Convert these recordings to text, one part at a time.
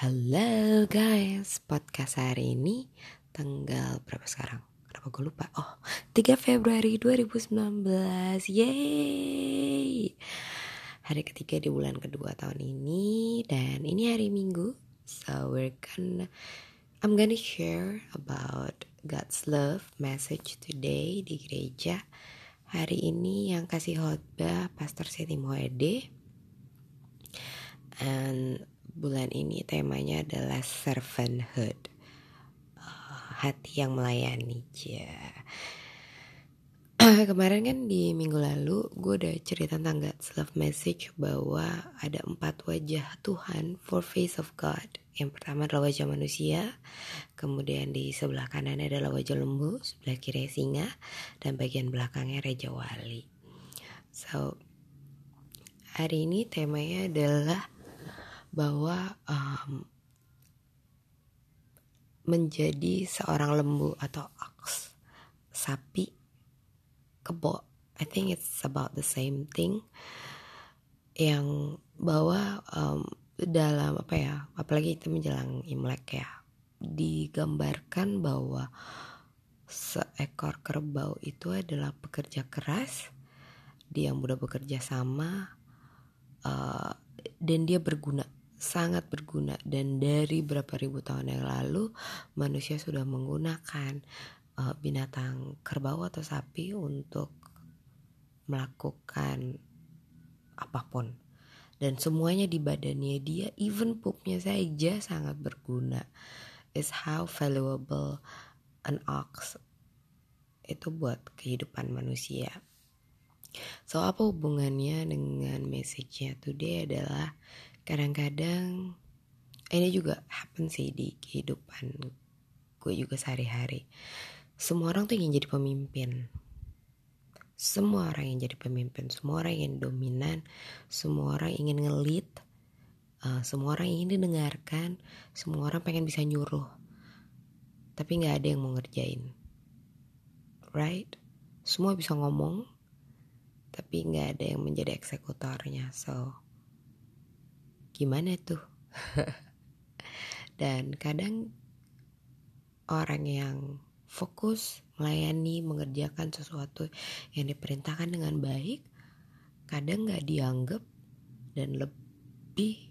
Halo guys, podcast hari ini tanggal berapa sekarang? Kenapa gue lupa? Oh, 3 Februari 2019 Yeay! Hari ketiga di bulan kedua tahun ini. Dan ini hari minggu. So we're gonna I'm gonna share about God's love message today di gereja. Hari ini yang kasih khotbah Pastor Siti Moede And bulan ini temanya adalah servanthood. Uh, hati yang melayani ya kemarin kan di minggu lalu gue udah cerita tentang God's love message bahwa ada empat wajah Tuhan for face of God. Yang pertama adalah wajah manusia kemudian di sebelah kanan adalah wajah lembu sebelah kiri singa dan bagian belakangnya Raja Wali. So hari ini temanya adalah bahwa um, menjadi seorang lembu atau ox, sapi, kebo. I think it's about the same thing. Yang bahwa um, dalam apa ya, apalagi itu menjelang Imlek ya, digambarkan bahwa seekor kerbau itu adalah pekerja keras, dia mudah bekerja sama, uh, dan dia berguna sangat berguna. Dan dari berapa ribu tahun yang lalu manusia sudah menggunakan uh, binatang kerbau atau sapi untuk melakukan apa pun. Dan semuanya di badannya dia even pupnya saja sangat berguna. Is how valuable an ox itu buat kehidupan manusia. So apa hubungannya dengan message-nya today adalah kadang-kadang ini juga happen sih di kehidupan gue juga sehari-hari. Semua orang tuh ingin jadi pemimpin. Semua orang yang jadi pemimpin semua orang ingin dominan semua orang ingin ngelit uh, semua orang ingin didengarkan semua orang pengen bisa nyuruh. Tapi nggak ada yang mau ngerjain. Right? Semua bisa ngomong tapi nggak ada yang menjadi eksekutornya. So gimana tuh? Dan kadang orang yang fokus melayani mengerjakan sesuatu yang diperintahkan dengan baik kadang nggak dianggap dan lebih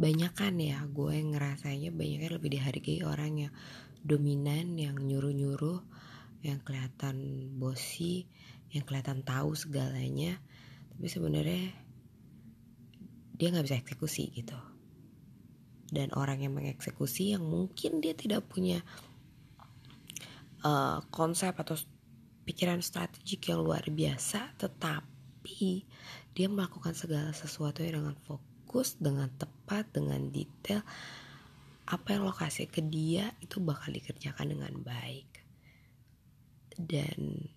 banyak kan ya. Gue ngerasanya banyaknya lebih dihargai orang yang dominan yang nyuruh-nyuruh yang kelihatan bosi yang kelihatan tahu segalanya. Tapi sebenarnya dia nggak bisa eksekusi gitu. Dan orang yang mengeksekusi yang mungkin dia tidak punya uh, konsep atau pikiran strategik yang luar biasa tetapi dia melakukan segala sesuatu dengan fokus dengan tepat dengan detail apa yang lokasi ke dia itu bakal dikerjakan dengan baik. Dan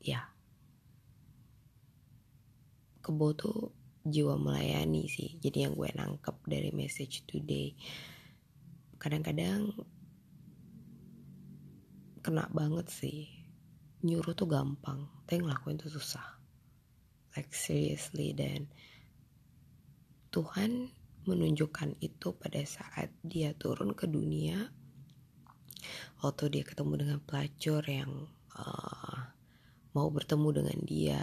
ya. Kebo tuh jiwa melayani sih. Jadi yang gue nangkep dari message today kadang-kadang kena banget sih. Nyuruh tuh gampang tapi ngelakuin tuh susah. Like seriously. Dan Tuhan menunjukkan itu pada saat dia turun ke dunia waktu dia ketemu dengan pelacur yang uh, mau bertemu dengan dia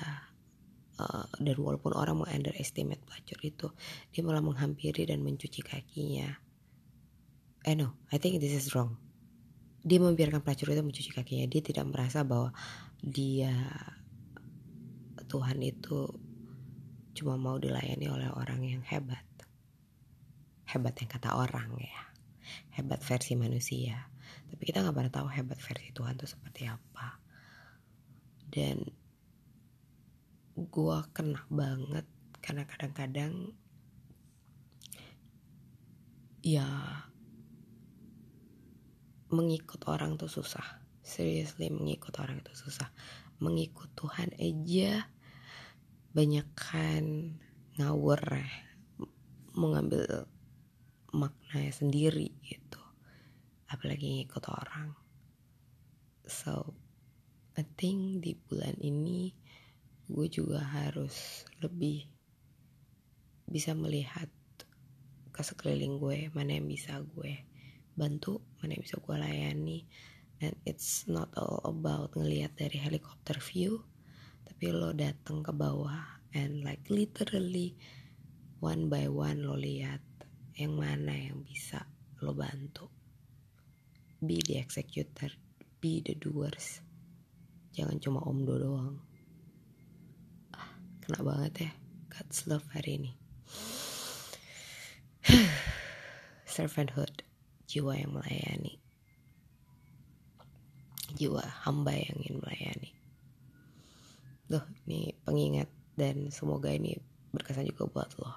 Uh, dan walaupun orang mau underestimate pelacur itu dia malah menghampiri dan mencuci kakinya. Eh no I think this is wrong. Dia membiarkan pelacur itu mencuci kakinya. Dia tidak merasa bahwa dia Tuhan itu cuma mau dilayani oleh orang yang hebat. Hebat yang kata orang ya. Hebat versi manusia. Tapi kita nggak pernah tahu hebat versi Tuhan itu seperti apa. Dan gue kena banget karena kadang-kadang ya mengikut orang tuh susah. Seriously mengikut orang itu susah. Mengikut Tuhan aja banyak kan ngawur ya mengambil maknanya sendiri gitu. Apalagi ngikut orang. So I think di bulan ini gue juga harus lebih bisa melihat ke sekeliling gue mana yang bisa gue bantu mana yang bisa gue layani. And it's not all about ngelihat dari helikopter view tapi lo datang ke bawah and like literally one by one lo lihat yang mana yang bisa lo bantu. Be the executor be the doers. Jangan cuma omdo doang kena banget ya. God's love hari ini. Servanthood. Jiwa yang melayani. Jiwa hamba yang ingin melayani. Duh, ini pengingat dan semoga ini berkesan juga buat lo.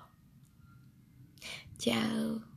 Ciao.